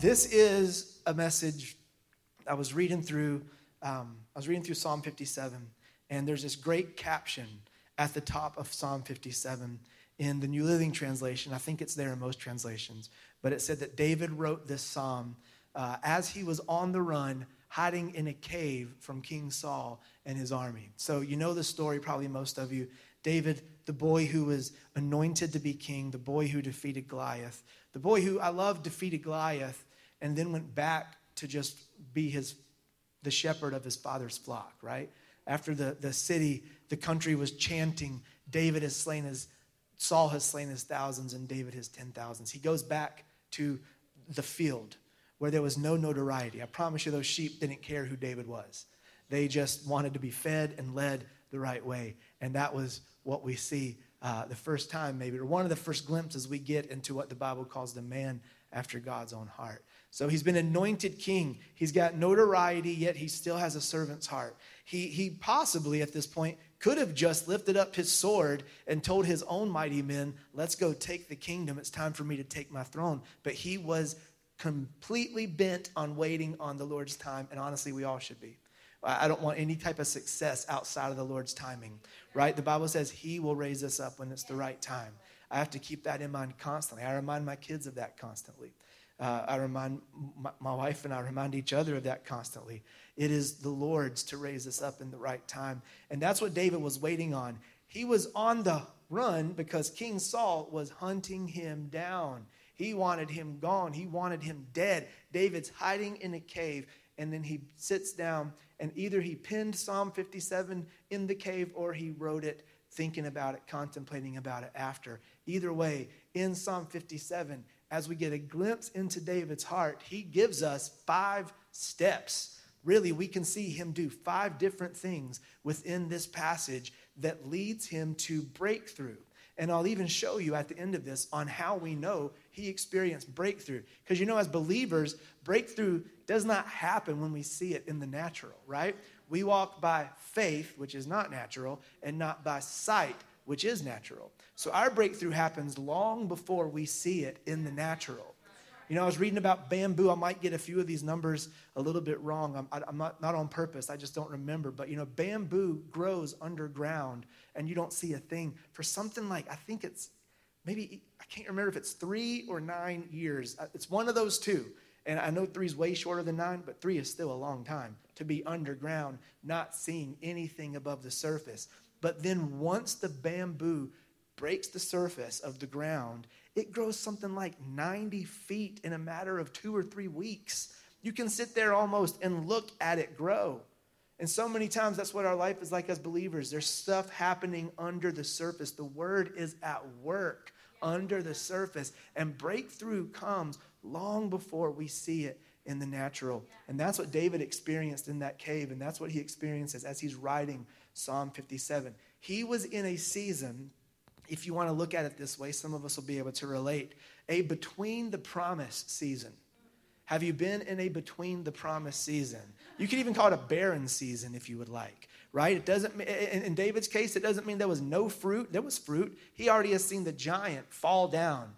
This is a message I was reading through. Um, I was reading through Psalm 57, and there's this great caption at the top of Psalm 57 in the New Living Translation. I think it's there in most translations, but it said that David wrote this psalm uh, as he was on the run, hiding in a cave from King Saul and his army. So you know the story, probably most of you. David, the boy who was anointed to be king, the boy who defeated Goliath, the boy who I love defeated Goliath and then went back to just be his the shepherd of his father's flock, right? After the, the city, the country was chanting, David has slain his, Saul has slain his thousands and David his ten thousands. He goes back to the field where there was no notoriety. I promise you, those sheep didn't care who David was. They just wanted to be fed and led the right way. And that was what we see uh, the first time, maybe, or one of the first glimpses we get into what the Bible calls the man after God's own heart. So he's been anointed king. He's got notoriety, yet he still has a servant's heart. He, he possibly, at this point, could have just lifted up his sword and told his own mighty men, Let's go take the kingdom. It's time for me to take my throne. But he was completely bent on waiting on the Lord's time. And honestly, we all should be. I don't want any type of success outside of the Lord's timing, right? The Bible says He will raise us up when it's the right time. I have to keep that in mind constantly. I remind my kids of that constantly. Uh, I remind my, my, wife and I remind each other of that constantly. It is the Lord's to raise us up in the right time. And that's what David was waiting on. He was on the run because King Saul was hunting him down. He wanted him gone, he wanted him dead. David's hiding in a cave, and then he sits down, and either he pinned Psalm 57 in the cave or he wrote it thinking about it, contemplating about it after. Either way, in Psalm 57, as we get a glimpse into David's heart, he gives us five steps. Really, we can see him do five different things within this passage that leads him to breakthrough. And I'll even show you at the end of this on how we know he experienced breakthrough. Because you know, as believers, breakthrough does not happen when we see it in the natural, right? We walk by faith, which is not natural, and not by sight, which is natural. So our breakthrough happens long before we see it in the natural. You know, I was reading about bamboo. I might get a few of these numbers a little bit wrong. I'm, I'm not, not on purpose. I just don't remember. But, you know, bamboo grows underground and you don't see a thing for something like, I think it's maybe, I can't remember if it's three or nine years. Uh, it's one of those two. And I know three is way shorter than nine, but three is still a long time to be underground, not seeing anything above the surface. But then once the bamboo breaks the surface of the ground, it grows something like 90 feet in a matter of two or three weeks. You can sit there almost and look at it grow. And so many times that's what our life is like as believers. There's stuff happening under the surface. The word is at work under the surface. And breakthrough comes long before we see it in the natural. And that's what David experienced in that cave. And that's what he experiences as he's writing Psalm 57. He was in a season if you want to look at it this way, some of us will be able to relate. A between the promise season. Have you been in a between the promise season? You could even call it a barren season if you would like, right? It doesn't, in David's case, it doesn't mean there was no fruit. There was fruit. He already has seen the giant fall down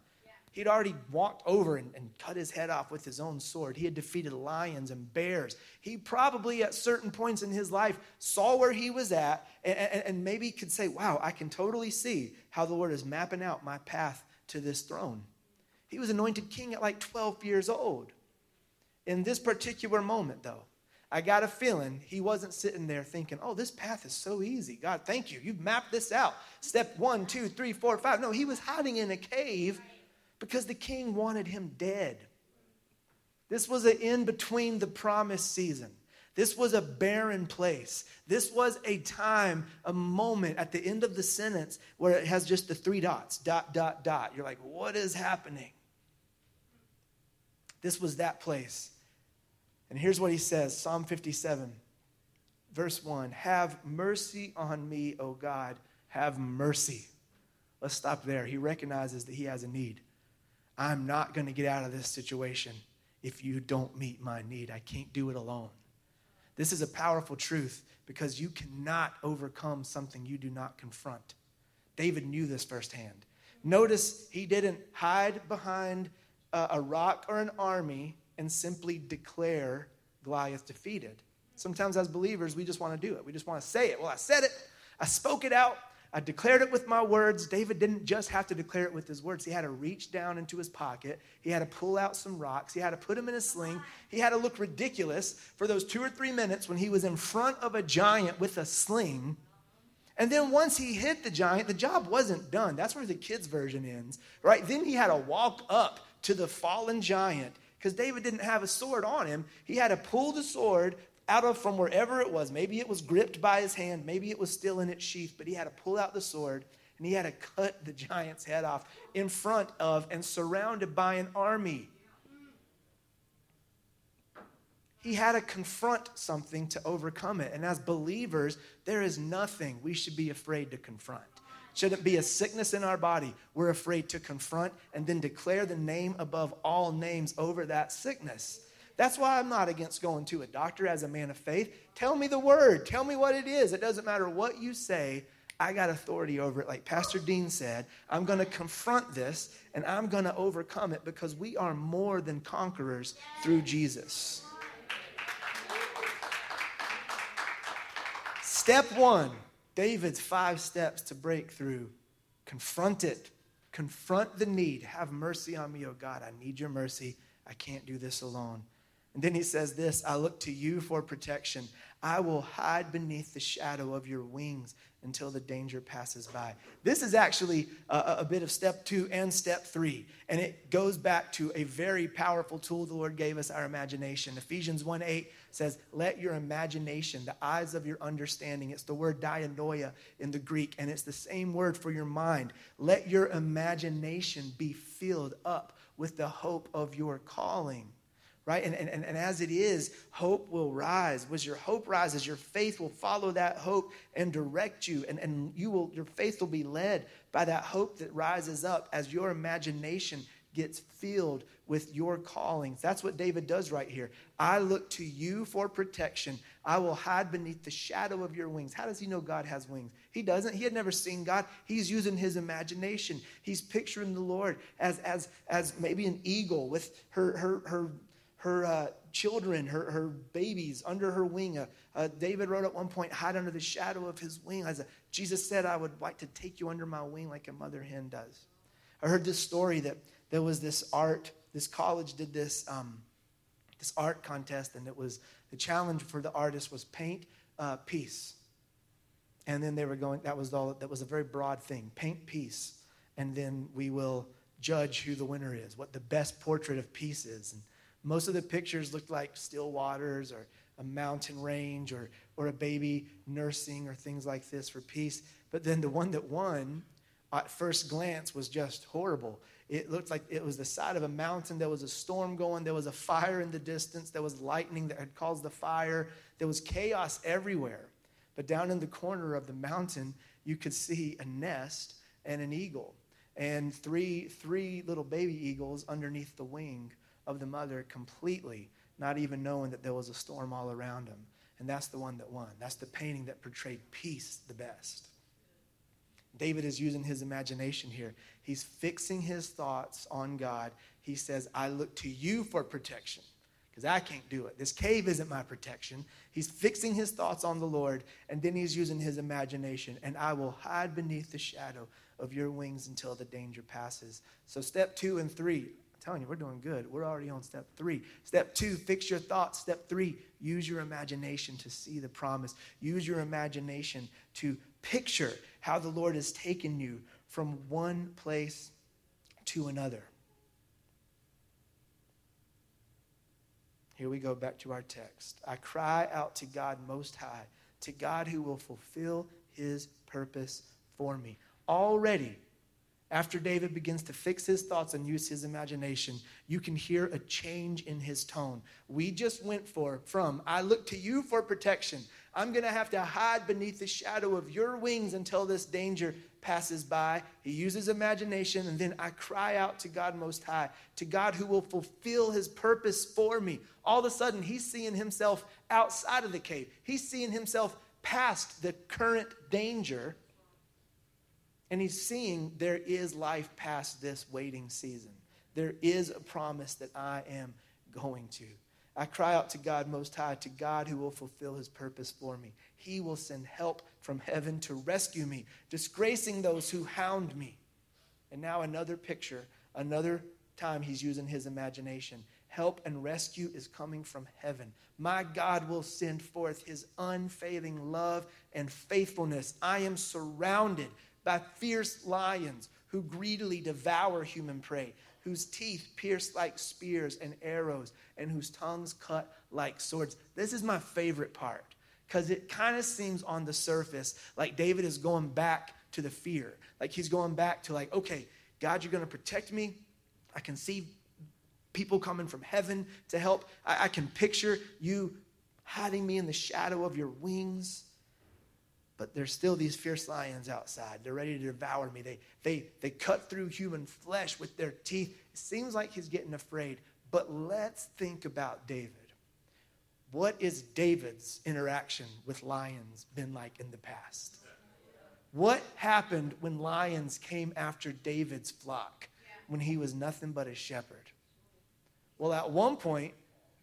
He'd already walked over and, and, cut his head off with his own sword. He had defeated lions and bears. He probably, at certain points in his life, saw where he was at and, and, and maybe could say, Wow, I can totally see how the Lord is mapping out my path to this throne. He was anointed king at like 12 years old. In this particular moment, though, I got a feeling he wasn't sitting there thinking, oh, this path is so easy. God, thank you. You've mapped this out. Step one, two, three, four, five. No, he was hiding in a cave because the king wanted him dead. This was an in between the promised season. This was a barren place. This was a time, a moment at the end of the sentence where it has just the three dots dot, dot, dot. You're like, what is happening? This was that place. And here's what he says Psalm 57, verse 1 Have mercy on me, O God. Have mercy. Let's stop there. He recognizes that he has a need. I'm not going to get out of this situation if you don't meet my need. I can't do it alone. This is a powerful truth because you cannot overcome something you do not confront. David knew this firsthand. Notice he didn't hide behind a, rock or an army and simply declare Goliath defeated. Sometimes, as believers, we just want to do it. We just want to say it. Well, I said it, I spoke it out, I declared it with my words. David didn't just have to declare it with his words. He had to reach down into his pocket. He had to pull out some rocks. He had to put them in a sling. He had to look ridiculous for those two or three minutes when he was in front of a giant with a sling. And then once he hit the giant, the job wasn't done. That's where the kids' version ends, right? Then he had to walk up to the fallen giant because David didn't have a sword on him. He had to pull the sword out of from wherever it was. Maybe it was gripped by his hand, maybe it was still in its sheath, but he had to pull out the sword and he had to cut the giant's head off in front of and surrounded by an army. He had to confront something to overcome it. And as believers, there is nothing we should be afraid to confront. Shouldn't be a sickness in our body we're afraid to confront and then declare the name above all names over that sickness. That's why I'm not against going to a doctor as a man of faith. Tell me the word, tell me what it is. It doesn't matter what you say, I got authority over it. Like Pastor Dean said, I'm going to confront this and I'm going to overcome it because we are more than conquerors through Jesus. Step one David's five steps to breakthrough confront it, confront the need. Have mercy on me, oh God. I need your mercy. I can't do this alone. And then he says this I look to you for protection. I will hide beneath the shadow of your wings until the danger passes by. This is actually a, a, bit of step two and step three. And it goes back to a very powerful tool the Lord gave us our imagination. Ephesians 1 8 says, Let your imagination, the eyes of your understanding, it's the word dianoia in the Greek, and it's the same word for your mind. Let your imagination be filled up with the hope of your calling right? And, and, and as it is, hope will rise. As your hope rises, your faith will follow that hope and direct you. And, and you will, your faith will be led by that hope that rises up as your imagination gets filled with your callings. That's what David does right here. I look to you for protection. I will hide beneath the shadow of your wings. How does he know God has wings? He doesn't. He had never seen God. He's using his imagination. He's picturing the Lord as, as, as maybe an eagle with her, her, her her uh, children, her, her babies under her wing. Uh, uh, David wrote at one point, hide under the shadow of his wing. As Jesus said, I would like to take you under my wing like a mother hen does. I heard this story that there was this art, this college did this, um, this art contest, and it was the challenge for the artist was paint uh, peace. And then they were going, that was all, that was a very broad thing, paint peace. And then we will judge who the winner is, what the best portrait of peace is. And most of the pictures looked like still waters or a mountain range or, or a baby nursing or things like this for peace. But then the one that won at first glance was just horrible. It looked like it was the side of a mountain. There was a storm going. There was a fire in the distance. There was lightning that had caused the fire. There was chaos everywhere. But down in the corner of the mountain, you could see a nest and an eagle and three, three little baby eagles underneath the wing of the mother completely, not even knowing that there was a storm all around him. And that's the one that won. That's the painting that portrayed peace the best. David is using his imagination here. He's fixing his thoughts on God. He says, I look to you for protection because I can't do it. This cave isn't my protection. He's fixing his thoughts on the Lord, and then he's using his imagination. And I will hide beneath the shadow of your wings until the danger passes. So, step two and three telling you, we're doing good. We're already on step three. Step two, fix your thoughts. Step three, use your imagination to see the promise. Use your imagination to picture how the Lord has taken you from one place to another. Here we go back to our text. I cry out to God Most High, to God who will fulfill his purpose for me. Already, after David begins to fix his thoughts and use his imagination, you can hear a change in his tone. We just went for from I look to you for protection. I'm going to have to hide beneath the shadow of your wings until this danger passes by. He uses imagination, and then I cry out to God Most High, to God who will fulfill his purpose for me. All of a sudden, he's seeing himself outside of the cave, he's seeing himself past the current danger and he's seeing there is life past this waiting season. There is a promise that I am going to. I cry out to God Most High, to God who will fulfill his purpose for me. He will send help from heaven to rescue me, disgracing those who hound me. And now, another picture, another time he's using his imagination. Help and rescue is coming from heaven. My God will send forth his unfailing love and faithfulness. I am surrounded by fierce lions who greedily devour human prey whose teeth pierce like spears and arrows, and whose tongues cut like swords. This is my favorite part because it kind of seems on the surface like David is going back to the fear. Like he's going back to, like, okay, God, you're going to protect me. I can see people coming from heaven to help. I, I can picture you hiding me in the shadow of your wings but there's still these fierce lions outside. They're ready to devour me. They, they, they cut through human flesh with their teeth. It seems like he's getting afraid. But let's think about David. What is David's interaction with lions been like in the past? What happened when lions came after David's flock when he was nothing but a shepherd? Well, at one point,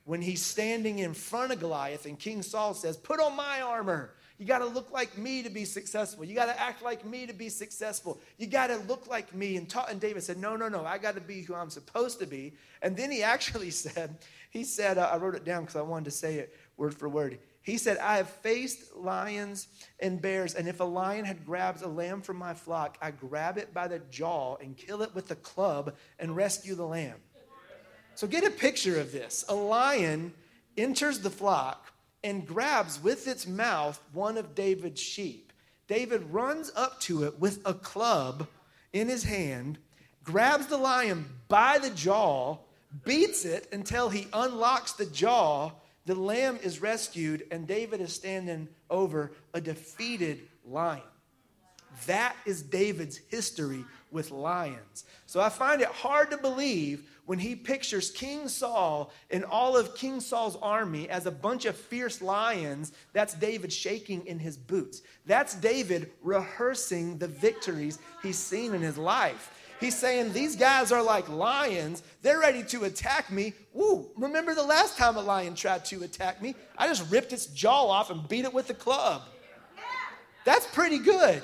when he's standing in front of Goliath and King Saul says, Put on my armor. You got to look like me to be successful. You got to act like me to be successful. You got to look like me. And, ta- and David said, No, no, no. I got to be who I'm supposed to be. And then he actually said, He said, uh, I wrote it down because I wanted to say it word for word. He said, I have faced lions and bears, and if a lion had grabbed a lamb from my flock, I grab it by the jaw and kill it with a club and rescue the lamb. So get a picture of this. A lion enters the flock and grabs with its mouth one of David's sheep. David runs up to it with a club in his hand, grabs the lion by the jaw, beats it until he unlocks the jaw. The lamb is rescued, and David is standing over a defeated lion. That is David's history with lions. So I find it hard to believe when he pictures King Saul and all of King Saul's army as a bunch of fierce lions, that's David shaking in his boots. That's David rehearsing the victories he's seen in his life. He's saying, These guys are like lions. They're ready to attack me. Woo, remember the last time a lion tried to attack me? I just ripped its jaw off and beat it with a club. That's pretty good.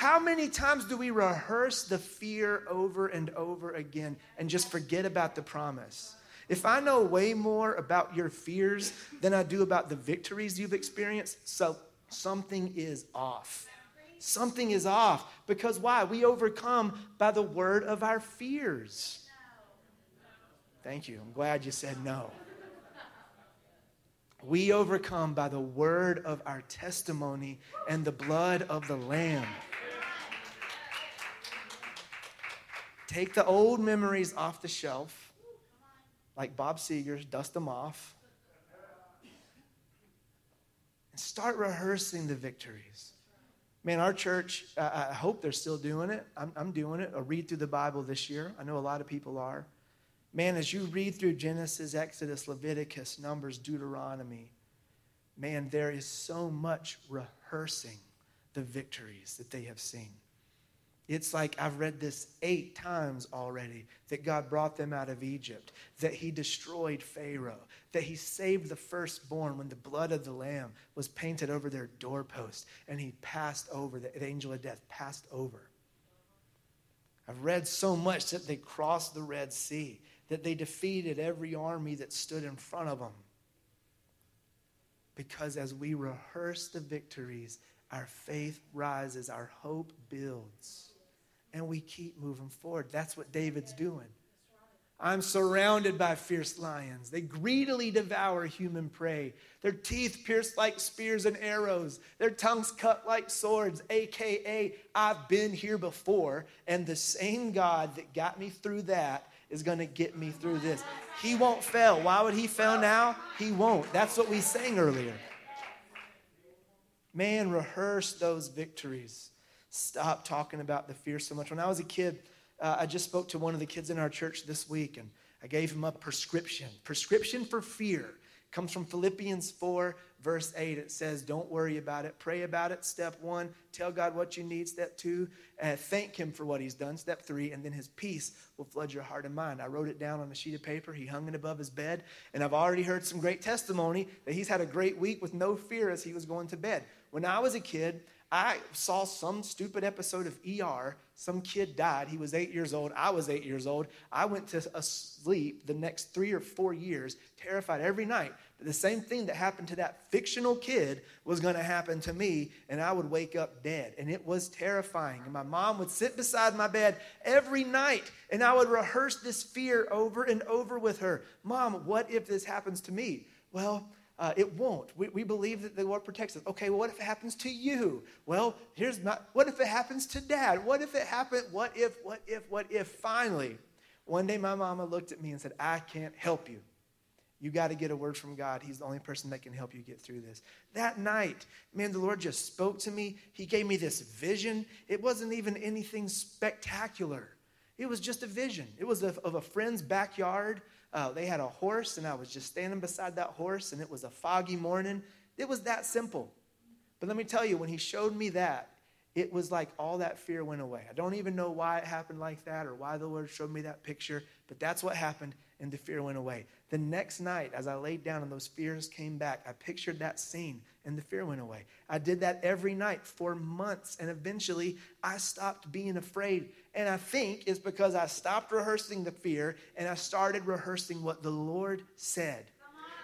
How many times do we rehearse the fear over and over again and just forget about the promise? If I know way more about your fears than I do about the victories you've experienced, so something is off. Something is off. Because why? We overcome by the word of our fears. Thank you. I'm glad you said no. We overcome by the word of our testimony and the blood of the Lamb. Take the old memories off the shelf, like Bob Seger's, dust them off, and start rehearsing the victories. Man, our church, I hope they're still doing it. I'm, I'm doing it. A read through the Bible this year. I know a lot of people are. Man, as you read through Genesis, Exodus, Leviticus, Numbers, Deuteronomy, man, there is so much rehearsing the victories that they have seen. It's like I've read this eight times already that God brought them out of Egypt, that He destroyed Pharaoh, that He saved the firstborn when the blood of the Lamb was painted over their doorpost and He passed over, the angel of death passed over. I've read so much that they crossed the Red Sea, that they defeated every army that stood in front of them. Because as we rehearse the victories, our faith rises, our hope builds and we keep moving forward. That's what David's doing. I'm surrounded by fierce lions. They greedily devour human prey. Their teeth pierce like spears and arrows. Their tongues cut like swords, aka, I've been here before, and the same God that got me through that is going to get me through this. He won't fail. Why would he fail now? He won't. That's what we sang earlier. Man, rehearse those victories stop talking about the fear so much. When I was a kid, uh, I just spoke to one of the kids in our church this week, and I gave him a prescription prescription for fear. comes from Philippians 4, verse 8. It says, Don't worry about it. Pray about it. Step one, tell God what you need. Step two, uh, thank Him for what He's done. Step three, and then His peace will flood your heart and mind. I wrote it down on a sheet of paper. He hung it above his bed. And I've already heard some great testimony that he's had a great week with no fear as he was going to bed. When I was a kid, I saw some stupid episode of ER. Some kid died. He was eight years old. I was eight years old. I went to sleep the next three or four years, terrified every night that the same thing that happened to that fictional kid was going to happen to me, and I would wake up dead. And it was terrifying. And my mom would sit beside my bed every night, and I would rehearse this fear over and over with her Mom, what if this happens to me? Well, uh, it won't. We, we believe that the Lord protects us. Okay, well, what if it happens to you? Well, here's my, what if it happens to dad? What if it happened? What if, what if, what if? Finally, one day my mama looked at me and said, I can't help you. You got to get a word from God. He's the only person that can help you get through this. That night, man, the Lord just spoke to me. He gave me this vision. It wasn't even anything spectacular, it was just a vision. It was of, of a friend's backyard uh, they had a horse, and I was just standing beside that horse, and it was a foggy morning. It was that simple. But let me tell you, when he showed me that, it was like all that fear went away. I don't even know why it happened like that or why the Lord showed me that picture, but that's what happened, and the fear went away. The next night, as I laid down and those fears came back, I pictured that scene, and the fear went away. I did that every night for months, and eventually I stopped being afraid. And I think it's because I stopped rehearsing the fear and I started rehearsing what the Lord said.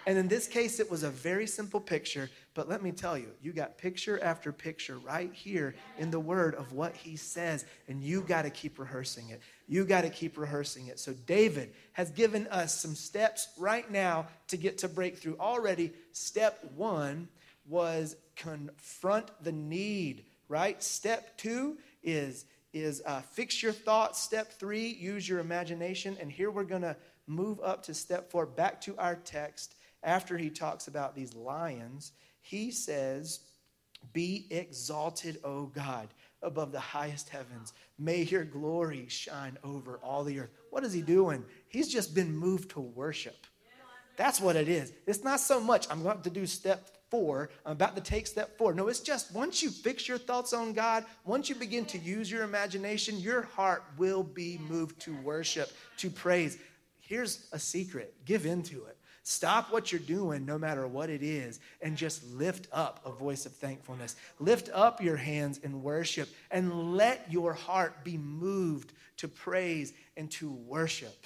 And in this case, it was a very simple picture, but let me tell you, you got picture after picture right here in the word of what he says, and you got to keep rehearsing it. You got to keep rehearsing it. So, David has given us some steps right now to get to breakthrough. Already, step one was confront the need, right? Step two is is uh, fix your thoughts. Step three, use your imagination. And here we're going to move up to step four, back to our text. After he talks about these lions, he says, Be exalted, O God, above the highest heavens. May your glory shine over all the earth. What is he doing? He's just been moved to worship. That's what it is. It's not so much, I'm going to do step four. I'm about to take step four. No, it's just once you fix your thoughts on God, once you begin to use your imagination, your heart will be moved to worship, to praise. Here's a secret give into it. Stop what you're doing, no matter what it is, and just lift up a voice of thankfulness. Lift up your hands in worship and let your heart be moved to praise and to worship.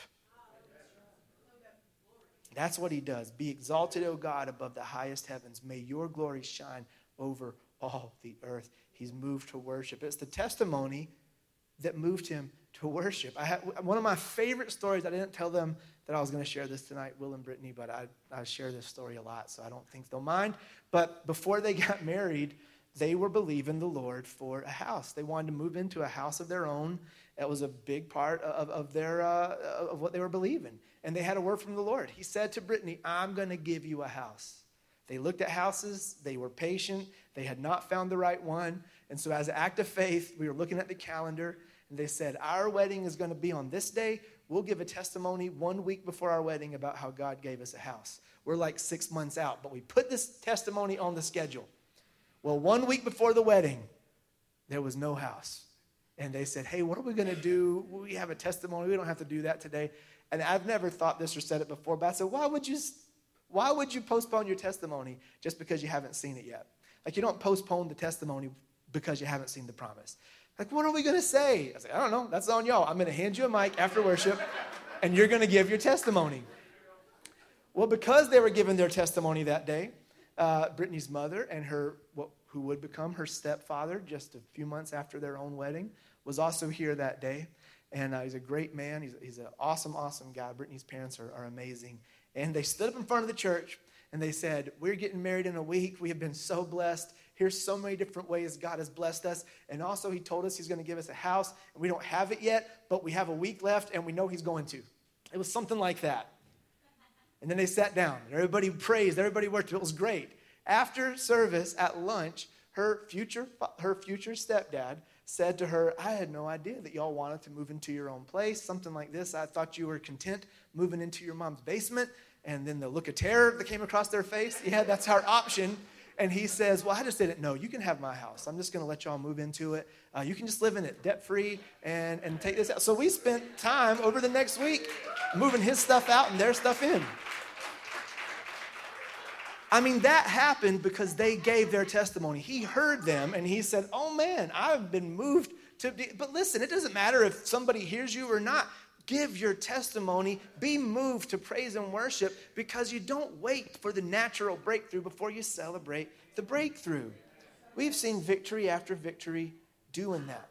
That's what he does. Be exalted, O God, above the highest heavens. May your glory shine over all the earth. He's moved to worship. It's the testimony that moved him to worship. I had, one of my favorite stories, I didn't tell them that I was going to share this tonight, Will and Brittany, but I, I share this story a lot, so I don't think they'll mind. But before they got married, they were believing the Lord for a house. They wanted to move into a house of their own. That was a big part of, of, their, uh, of what they were believing and they had a word from the Lord. He said to Brittany, I'm going to give you a house. They looked at houses, they were patient, they had not found the right one. And so, as an act of faith, we were looking at the calendar, and they said, Our wedding is going to be on this day. We'll give a testimony one week before our wedding about how God gave us a house. We're like six months out, but we put this testimony on the schedule. Well, one week before the wedding, there was no house. And they said, Hey, what are we going to do? We have a testimony. We don't have to do that today. And I've never thought this or said it before, but I said, why would you, why would you postpone your testimony just because you haven't seen it yet? Like you don't postpone the testimony because you haven't seen the promise. Like, what are we going to say? I said, I don't know. That's on y'all. I'm going to hand you a mic after worship, and you're going to give your testimony. Well, because they were giving their testimony that day, uh, Brittany's mother and her, what, who would become her stepfather just a few months after their own wedding, was also here that day. And uh, he's a great man. He's, he's an awesome, awesome guy. Brittany's parents are, are amazing. And they stood up in front of the church and they said, We're getting married in a week. We have been so blessed. Here's so many different ways God has blessed us. And also, He told us He's going to give us a house. And we don't have it yet, but we have a week left and we know He's going to. It was something like that. And then they sat down. And everybody praised, everybody worked. It was great. After service at lunch, her future, her future stepdad said to her, I had no idea that y'all wanted to move into your own place, something like this. I thought you were content moving into your mom's basement. and then the look of terror that came across their face. Yeah, that's our option. And he says, Well, I just didn't know. You can have my house. I'm just going to let y'all move into it. Uh, you can just live in it debt free and, and take this out. So we spent time over the next week moving his stuff out and their stuff in. I mean, that happened because they gave their testimony. He heard them and he said, Oh man, I've been moved to. Be. But listen, it doesn't matter if somebody hears you or not. Give your testimony, be moved to praise and worship because you don't wait for the natural breakthrough before you celebrate the breakthrough. We've seen victory after victory doing that.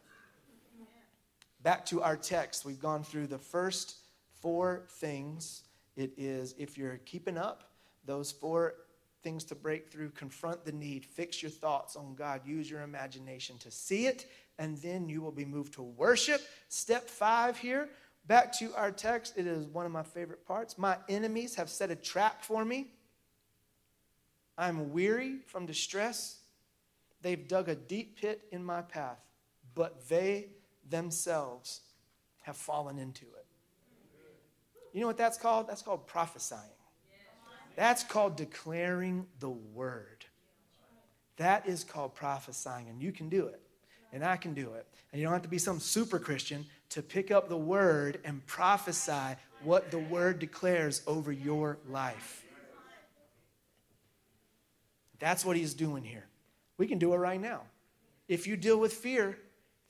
Back to our text, we've gone through the first four things. It is, if you're keeping up, those four things to break through, confront the need, fix your thoughts on God, use your imagination to see it, and then you will be moved to worship. Step five here, back to our text, it is one of my favorite parts. My enemies have set a trap for me. I'm weary from distress. They've dug a deep pit in my path, but they themselves have fallen into it. You know what that's called? That's called prophesying. That's called declaring the word. That is called prophesying, and you can do it, and I can do it. And you don't have to be some super Christian to pick up the word and prophesy what the word declares over your life. That's what he's doing here. We can do it right now. If you deal with fear,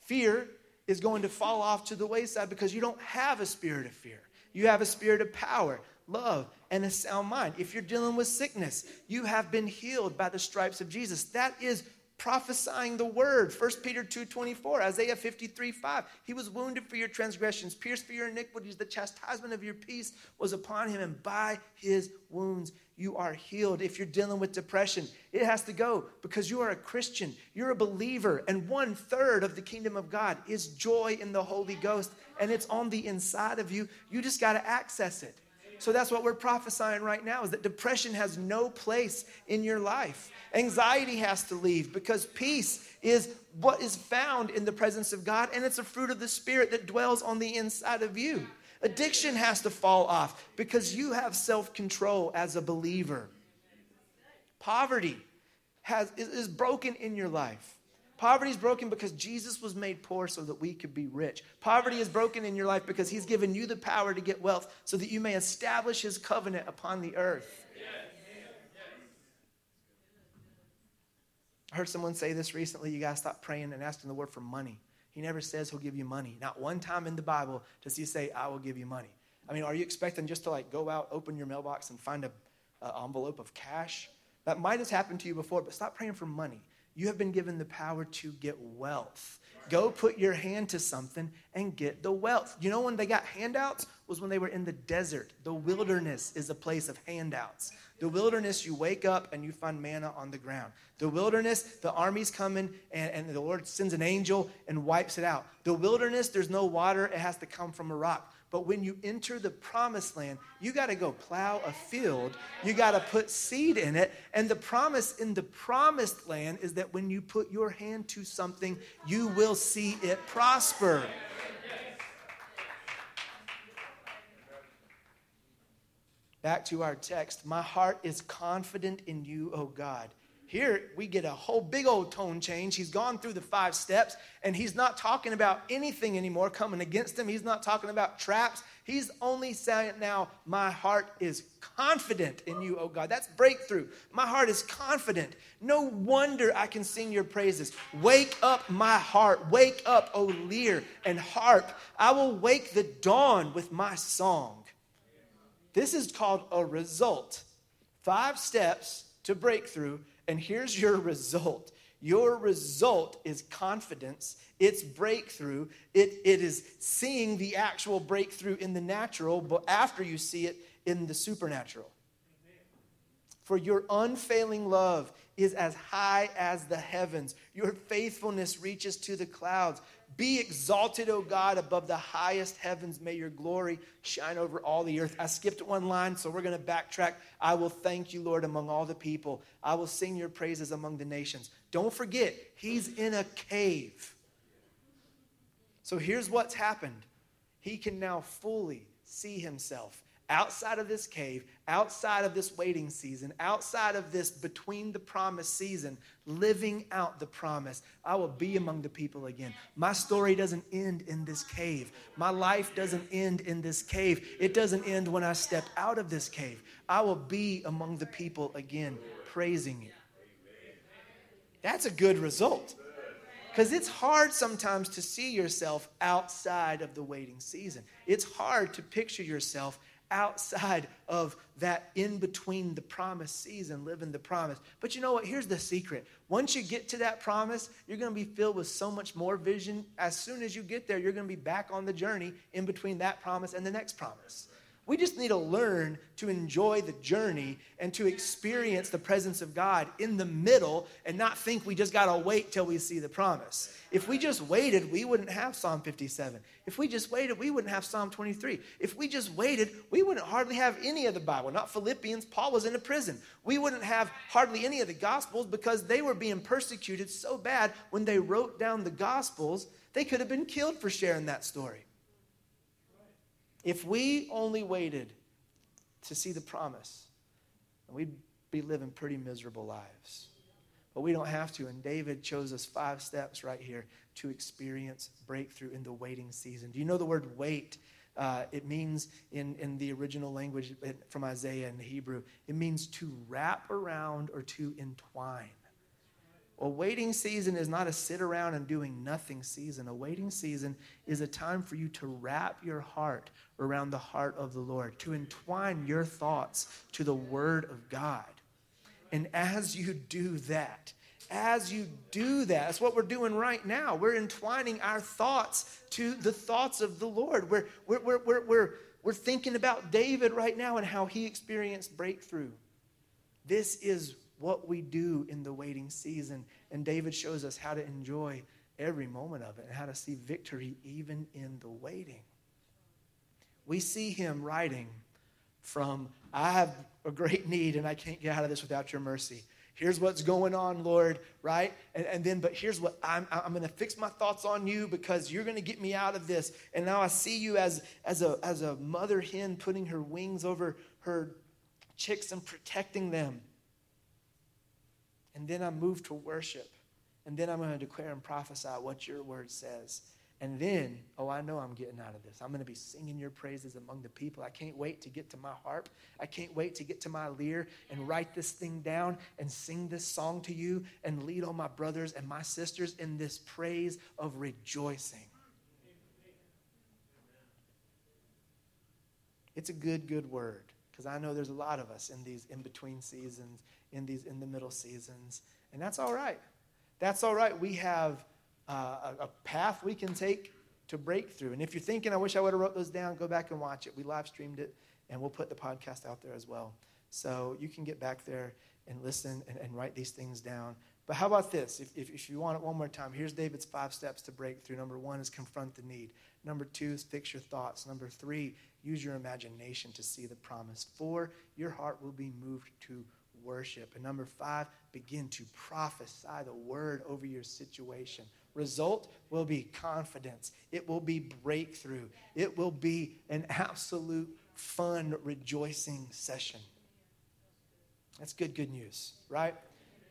fear is going to fall off to the wayside because you don't have a spirit of fear. You have a spirit of power, love, and a sound mind. If you're dealing with sickness, you have been healed by the stripes of Jesus. That is prophesying the word. 1 peter 2.24 isaiah 53 5 he was wounded for your transgressions pierced for your iniquities. The chastisement of your peace was upon him and by his wounds you are healed. If you're dealing with depression it has to go because you are a christian. You're a believer and one third of the kingdom of god is joy in the holy ghost and it's on the inside of you. You just got to access it so that's what we're prophesying right now is that depression has no place in your life. Anxiety has to leave because peace is what is found in the presence of God and it's a fruit of the spirit that dwells on the inside of you. Addiction has to fall off because you have self-control as a believer. Poverty has, is broken in your life Poverty is broken because Jesus was made poor so that we could be rich. Poverty is broken in your life because he's given you the power to get wealth so that you may establish his covenant upon the earth. I heard someone say this recently you to stop praying and asking the Lord for money. He never says he'll give you money. Not one time in the Bible does he say, I will give you money. I mean, are you expecting just to like go out, open your mailbox, and find an envelope of cash? That might have happened to you before, but stop praying for money. You have been given the power to get wealth. Go put your hand to something and get the wealth. You know when they got handouts was when they were in the desert. The wilderness is a place of handouts. The wilderness, you wake up and you find manna on the ground. The wilderness, the army's coming and, and the Lord sends an angel and wipes it out. The wilderness, there's no water, it has to come from a rock. But when you enter the promised land, you got to go plow a field. You got to put seed in it. And the promise in the promised land is that when you put your hand to something, you will see it prosper. Back to our text. My heart is confident in you, O God. Here we get a whole big old tone change. He's gone through the five steps and he's not talking about anything anymore coming against him. He's not talking about traps. He's only saying now, My heart is confident in you, oh God. That's breakthrough. My heart is confident. No wonder I can sing your praises. Wake up, my heart. Wake up, O lyre and harp. I will wake the dawn with my song. This is called a result. Five steps to breakthrough and here's your result your result is confidence, it's breakthrough, it, it is seeing the actual breakthrough in the natural, but after you see it in the supernatural. For your unfailing love is as high as the heavens. Your faithfulness reaches to the clouds. Be exalted, O God, above the highest heavens. May your glory shine over all the earth. I skipped one line, so we're going to backtrack. I will thank you, Lord, among all the people. I will sing your praises among the nations. Don't forget, he's in a cave. So here's what's happened he can now fully see himself outside of this cave, outside of this waiting season, outside of this between the promise season, living out the promise. I will be among the people again. My story doesn't end in this cave. My life doesn't end in this cave. It doesn't end when I step out of this cave. I will be among the people again, praising you. That's a good result. Because it's hard sometimes to see yourself outside of the waiting season. It's hard to picture yourself outside of that in between the promise season, living the promise. But you know what? Here's the secret. Once you get to that promise, you're going to be filled with so much more vision. As soon as you get there, you're going to be back on the journey in between that promise and the next promise. We just need to learn to enjoy the journey and to experience the presence of God in the middle and not think we just got to wait till we see the promise. If we just waited, we wouldn't have Psalm 57. If we just waited, we wouldn't have Psalm 23. If we just waited, we wouldn't hardly have any of the Bible. Not Philippians, Paul was in a prison. We wouldn't have hardly any of the Gospels because they were being persecuted so bad when they wrote down the Gospels, they could have been killed for sharing that story. If we only waited to see the promise, we'd be living pretty miserable lives. But we don't have to. And David chose us five steps right here to experience breakthrough in the waiting season. Do you know the word wait? Uh, it means in, in the original language from Isaiah in Hebrew, it means to wrap around or to entwine. A waiting season is not a sit around and doing nothing season. A waiting season is a time for you to wrap your heart around the heart of the Lord, to entwine your thoughts to the Word of God. And as you do that, as you do that, that's what we're doing right now. We're entwining our thoughts to the thoughts of the Lord. We're, we're, we're, we're, we're, we're thinking about David right now and how he experienced breakthrough. This is what we do in the waiting season. And David shows us how to enjoy every moment of it and how to see victory even in the waiting. We see him writing from, I have a great need and I can't get out of this without your mercy. Here's what's going on, Lord, right? And, and then, but here's what I'm, I'm going to fix my thoughts on you because you're going to get me out of this. And now I see you as, as, a, as a mother hen putting her wings over her chicks and protecting them. And then I move to worship. And then I'm going to declare and prophesy what your word says. And then, oh, I know I'm getting out of this. I'm going to be singing your praises among the people. I can't wait to get to my harp. I can't wait to get to my lyre and write this thing down and sing this song to you and lead all my brothers and my sisters in this praise of rejoicing. It's a good, good word because I know there's a lot of us in these in between seasons in these in the middle seasons, and that's all right. That's all right. We have uh, a, a path we can take to breakthrough. And if you're thinking, I wish I would have wrote those down, go back and watch it. We live streamed it, and we'll put the podcast out there as well. So you can get back there and listen and, and write these things down. But how about this? If, if, if, you want it one more time, here's David's five steps to breakthrough. Number one is confront the need. Number two is fix your thoughts. Number three, use your imagination to see the promise. Four, your heart will be moved to worship. And number five, begin to prophesy the word over your situation. Result will be confidence, it will be breakthrough, it will be an absolute fun, rejoicing session. That's good, good news, right?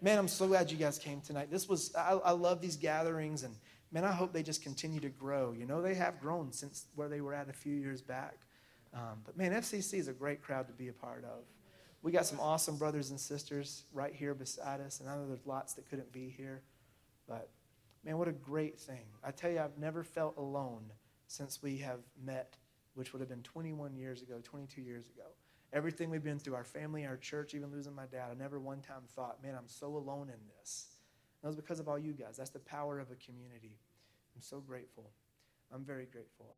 Man, I'm so glad you guys came tonight. This was, I, I love these gatherings, and man, I hope they just continue to grow. You know, they have grown since where they were at a few years back. Um, but man, FCC is a great crowd to be a part of. We got some awesome brothers and sisters right here beside us, and I know there's lots that couldn't be here. But man, what a great thing. I tell you, I've never felt alone since we have met, which would have been 21 years ago, 22 years ago. Everything we've been through, our family, our church, even losing my dad, I never one time thought, man, I'm so alone in this. And it was because of all you guys. That's the power of a community. I'm so grateful. I'm very grateful.